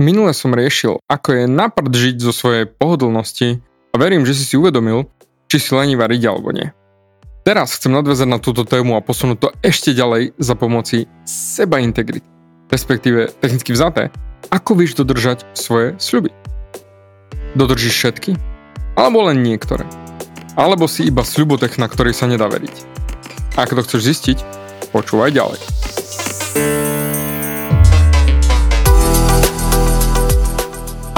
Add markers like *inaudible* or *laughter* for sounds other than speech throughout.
Minule som riešil, ako je naprd žiť zo svojej pohodlnosti a verím, že si si uvedomil, či si lenivá riť alebo nie. Teraz chcem nadväzať na túto tému a posunúť to ešte ďalej za pomoci seba integrity, respektíve technicky vzaté, ako vieš dodržať svoje sľuby. Dodržíš všetky? Alebo len niektoré? Alebo si iba sľubotech, na ktorý sa nedá veriť? Ak to chceš zistiť, počúvaj ďalej.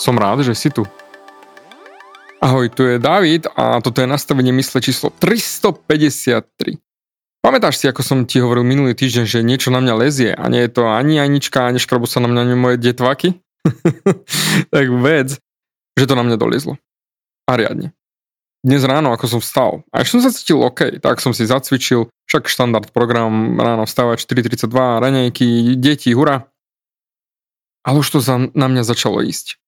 Som rád, že si tu. Ahoj, tu je David a toto je nastavenie mysle číslo 353. Pamätáš si, ako som ti hovoril minulý týždeň, že niečo na mňa lezie a nie je to ani Anička, ani škrabu sa na mňa moje detvaky? *laughs* tak vec, že to na mňa dolizlo. A riadne. Dnes ráno, ako som vstal, a ešte som sa cítil OK, tak som si zacvičil, však štandard program, ráno vstávať 4.32, ranejky, deti, hura. Ale už to za, na mňa začalo ísť.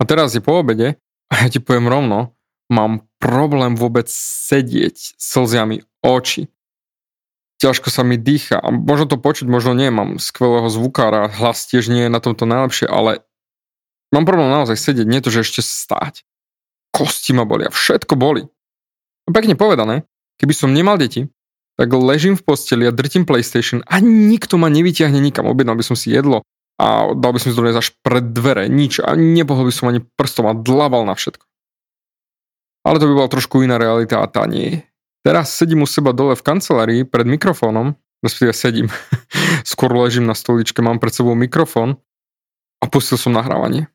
A teraz je po obede a ja ti poviem rovno, mám problém vôbec sedieť slziami oči. Ťažko sa mi dýcha a možno to počuť, možno nie, mám skvelého zvukára, hlas tiež nie je na tomto najlepšie, ale mám problém naozaj sedieť, nie to, že ešte stáť. Kosti ma bolia, všetko boli. A pekne povedané, keby som nemal deti, tak ležím v posteli a drtím PlayStation a nikto ma nevyťahne nikam. Objednal by som si jedlo, a dal by som to až pred dvere, nič a nepohol by som ani prstom a dlaval na všetko. Ale to by bola trošku iná realita a tá nie. Teraz sedím u seba dole v kancelárii pred mikrofónom, respektíve sedím, *laughs* skôr ležím na stoličke, mám pred sebou mikrofón a pustil som nahrávanie.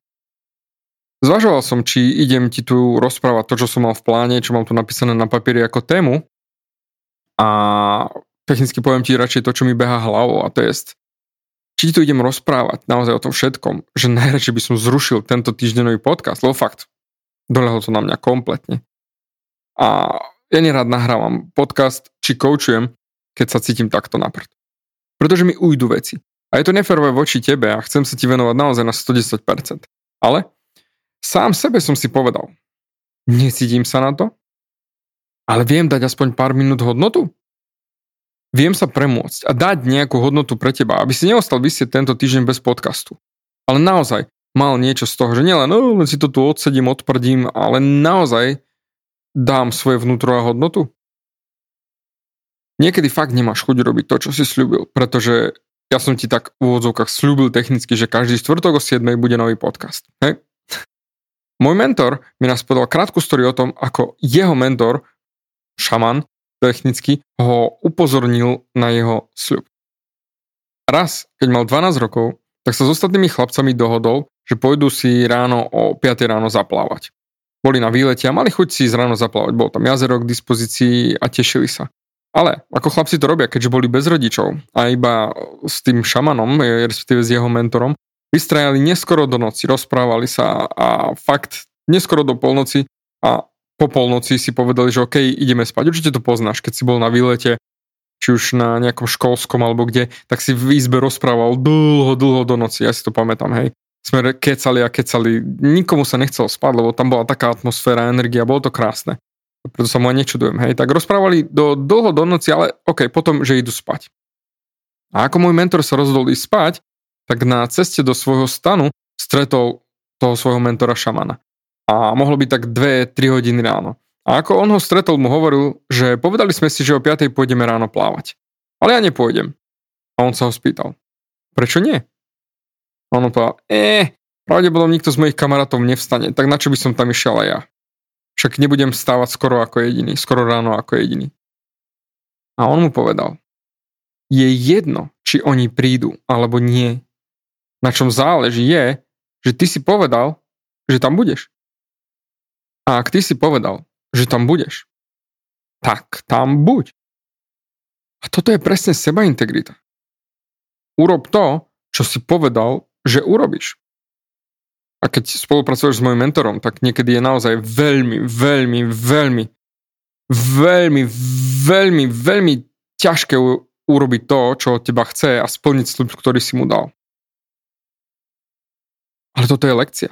Zvažoval som, či idem ti tu rozprávať to, čo som mal v pláne, čo mám tu napísané na papieri ako tému a technicky poviem ti radšej to, čo mi beha hlavou a to je či tu idem rozprávať naozaj o tom všetkom, že najradšej by som zrušil tento týždenový podcast, lebo fakt, dolehlo to na mňa kompletne. A ja nerád nahrávam podcast, či koučujem, keď sa cítim takto naprd. Pretože mi ujdu veci. A je to neferové voči tebe a chcem sa ti venovať naozaj na 110%. Ale sám sebe som si povedal, necítim sa na to, ale viem dať aspoň pár minút hodnotu viem sa premôcť a dať nejakú hodnotu pre teba, aby si neostal vysieť tento týždeň bez podcastu. Ale naozaj mal niečo z toho, že nielen no, len si to tu odsedím, odprdím, ale naozaj dám svoje vnútro a hodnotu. Niekedy fakt nemáš chuť robiť to, čo si slúbil, pretože ja som ti tak v úvodzovkách slúbil technicky, že každý štvrtok o 7 bude nový podcast. Hej? Môj mentor mi nás povedal krátku story o tom, ako jeho mentor, šaman, technicky, ho upozornil na jeho sľub. Raz, keď mal 12 rokov, tak sa s ostatnými chlapcami dohodol, že pôjdu si ráno o 5 ráno zaplávať. Boli na výlete a mali chuť si ísť ráno zaplávať. Bol tam jazero k dispozícii a tešili sa. Ale ako chlapci to robia, keďže boli bez rodičov a iba s tým šamanom, respektíve s jeho mentorom, vystrajali neskoro do noci, rozprávali sa a fakt neskoro do polnoci a po polnoci si povedali, že OK, ideme spať. Určite to poznáš, keď si bol na výlete, či už na nejakom školskom alebo kde, tak si v izbe rozprával dlho, dlho do noci. Ja si to pamätám, hej. Sme kecali a kecali. Nikomu sa nechcelo spať, lebo tam bola taká atmosféra, energia, bolo to krásne. Preto sa mu aj nečudujem, hej. Tak rozprávali do, dlho do noci, ale OK, potom, že idú spať. A ako môj mentor sa rozhodol ísť spať, tak na ceste do svojho stanu stretol toho svojho mentora šamana a mohlo byť tak 2-3 hodiny ráno. A ako on ho stretol, mu hovoril, že povedali sme si, že o 5 pôjdeme ráno plávať. Ale ja nepôjdem. A on sa ho spýtal, prečo nie? A on povedal, eh, Pravdepodobne nikto z mojich kamarátov nevstane, tak na čo by som tam išiel aj ja? Však nebudem stávať skoro ako jediný, skoro ráno ako jediný. A on mu povedal, je jedno, či oni prídu alebo nie. Na čom záleží je, že ty si povedal, že tam budeš. A ak ty si povedal, že tam budeš, tak tam buď. A toto je presne seba integrita. Urob to, čo si povedal, že urobíš. A keď spolupracuješ s mojim mentorom, tak niekedy je naozaj veľmi, veľmi, veľmi, veľmi, veľmi, veľmi ťažké urobiť to, čo od teba chce a splniť slub, ktorý si mu dal. Ale toto je lekcia,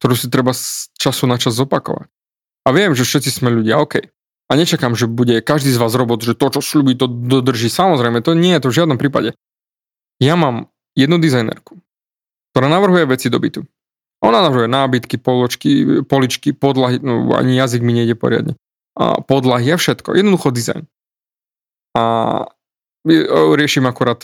ktorú si treba z času na čas zopakovať. A viem, že všetci sme ľudia, OK. A nečakám, že bude každý z vás robot, že to, čo slúbi, to dodrží. Samozrejme, to nie je to v žiadnom prípade. Ja mám jednu dizajnerku, ktorá navrhuje veci do bytu. Ona navrhuje nábytky, poločky, poličky, podlahy, no ani jazyk mi nejde poriadne. A podlahy a všetko. Jednoducho dizajn. A riešim akorát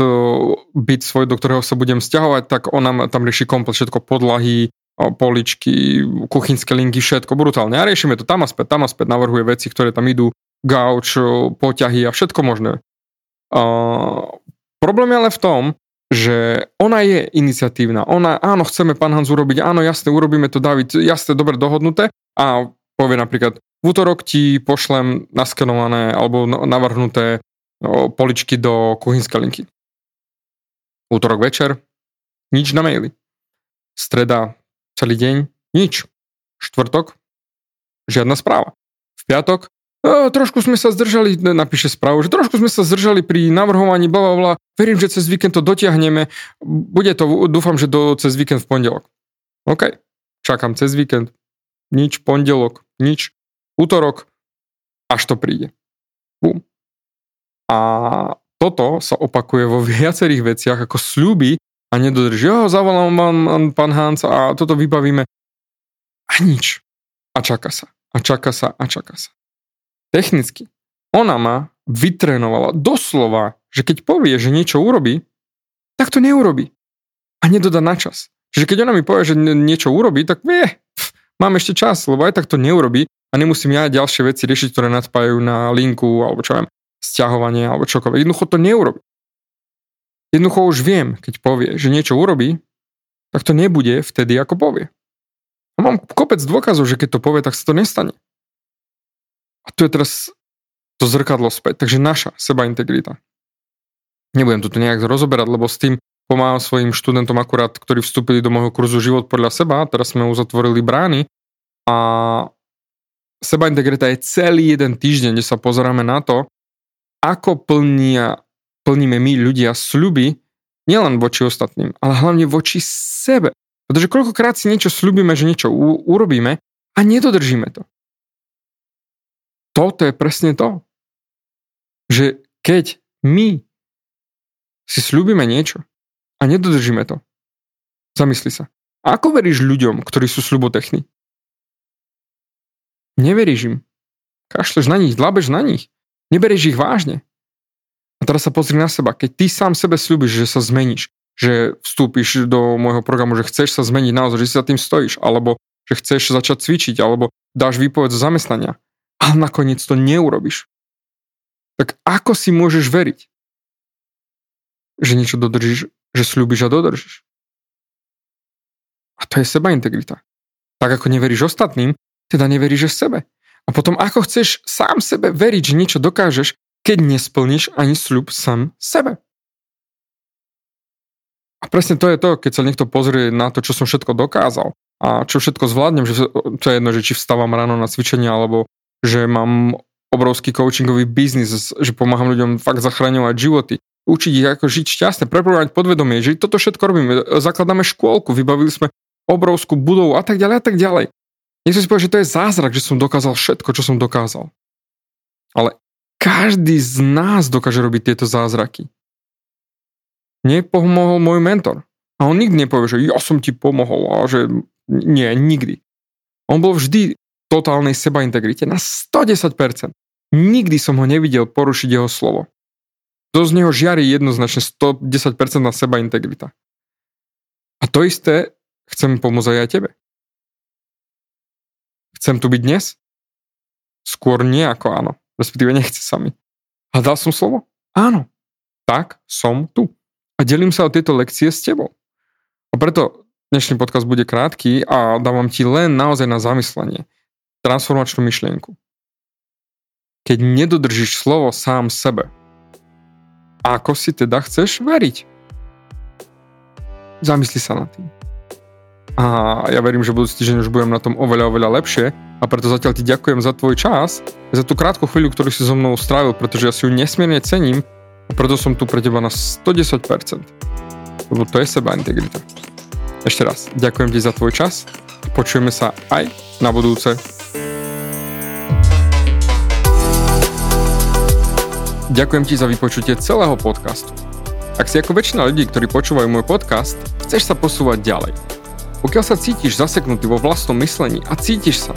byt svoj, do ktorého sa budem stiahovať, tak ona tam rieši komplet všetko, podlahy, poličky, kuchynské linky, všetko brutálne. A riešime to tam a späť, tam a späť, navrhuje veci, ktoré tam idú, gauč, poťahy a všetko možné. A problém je ale v tom, že ona je iniciatívna. Ona, áno, chceme pán Hans urobiť, áno, jasne, urobíme to, David, jasne, dobre dohodnuté a povie napríklad, v útorok ti pošlem naskenované alebo navrhnuté poličky do kuchynskej linky. Útorok večer, nič na maili. Streda, celý deň, nič. Štvrtok, žiadna správa. V piatok, e, trošku sme sa zdržali, napíše správu, že trošku sme sa zdržali pri navrhovaní, bla, bla, bla. Verím, že cez víkend to dotiahneme. Bude to, dúfam, že do, cez víkend v pondelok. OK, čakám cez víkend. Nič, pondelok, nič. Útorok, až to príde. Bum. A toto sa opakuje vo viacerých veciach, ako slúbi a nedodrží. Jo, zavolám vám pán Hans a toto vybavíme. A nič. A čaká sa. A čaká sa. A čaká sa. Technicky. Ona ma vytrénovala doslova, že keď povie, že niečo urobí, tak to neurobi. A nedodá na čas. Čiže keď ona mi povie, že niečo urobí, tak vie, pf, mám ešte čas, lebo aj tak to neurobi a nemusím ja ďalšie veci riešiť, ktoré nadpájajú na linku alebo čo viem stiahovanie alebo čokoľvek. Jednoducho to neurobi. Jednoducho už viem, keď povie, že niečo urobí, tak to nebude vtedy, ako povie. A mám kopec dôkazov, že keď to povie, tak sa to nestane. A tu je teraz to zrkadlo späť. Takže naša seba integrita. Nebudem to tu nejak rozoberať, lebo s tým pomáham svojim študentom akurát, ktorí vstúpili do môjho kurzu Život podľa seba. Teraz sme uzatvorili brány a seba integrita je celý jeden týždeň, kde sa pozeráme na to, ako plnia, plníme my ľudia sľuby, nielen voči ostatným, ale hlavne voči sebe. Pretože koľkokrát si niečo slúbime, že niečo u- urobíme a nedodržíme to. Toto je presne to. Že keď my si slúbime niečo a nedodržíme to, zamysli sa. A ako veríš ľuďom, ktorí sú slubotechní? Neveríš im. Kašleš na nich, dlabeš na nich. Neberieš ich vážne. Teraz sa pozri na seba. Keď ty sám sebe slúbiš, že sa zmeníš, že vstúpiš do môjho programu, že chceš sa zmeniť naozaj, že si za tým stojíš, alebo že chceš začať cvičiť, alebo dáš výpoveď zo zamestnania, a nakoniec to neurobiš, tak ako si môžeš veriť, že niečo dodržíš, že slúbiš a dodržíš? A to je seba integrita. Tak ako neveríš ostatným, teda neveríš sebe. A potom ako chceš sám sebe veriť, že niečo dokážeš, keď nesplníš ani sľub sám sebe. A presne to je to, keď sa niekto pozrie na to, čo som všetko dokázal a čo všetko zvládnem, že to je jedno, že či vstávam ráno na cvičenie, alebo že mám obrovský coachingový biznis, že pomáham ľuďom fakt zachraňovať životy, učiť ich ako žiť šťastne, preprogramovať podvedomie, že toto všetko robíme, zakladáme škôlku, vybavili sme obrovskú budovu a tak ďalej a tak ďalej. Nechcem si povedať, že to je zázrak, že som dokázal všetko, čo som dokázal. Ale každý z nás dokáže robiť tieto zázraky. Nepomohol môj mentor. A on nikdy nepovie, že ja som ti pomohol a že nie, nikdy. On bol vždy v totálnej seba integrite na 110%. Nikdy som ho nevidel porušiť jeho slovo. To z neho žiari jednoznačne 110% na seba integrita. A to isté chcem pomôcť aj tebe. Chcem tu byť dnes? Skôr nie ako áno, respektíve nechce sa mi. A dal som slovo? Áno. Tak som tu. A delím sa o tieto lekcie s tebou. A preto dnešný podcast bude krátky a dávam ti len naozaj na zamyslenie transformačnú myšlienku. Keď nedodržíš slovo sám sebe, ako si teda chceš veriť? Zamysli sa nad tým. A ja verím, že budúci týždeň už budem na tom oveľa, oveľa lepšie a preto zatiaľ ti ďakujem za tvoj čas, za tú krátku chvíľu, ktorú si so mnou strávil, pretože ja si ju nesmierne cením a preto som tu pre teba na 110%. Lebo to je seba integrita. Ešte raz, ďakujem ti za tvoj čas. Počujeme sa aj na budúce. Ďakujem ti za vypočutie celého podcastu. Ak si ako väčšina ľudí, ktorí počúvajú môj podcast, chceš sa posúvať ďalej. Pokiaľ sa cítiš zaseknutý vo vlastnom myslení a cítiš sa,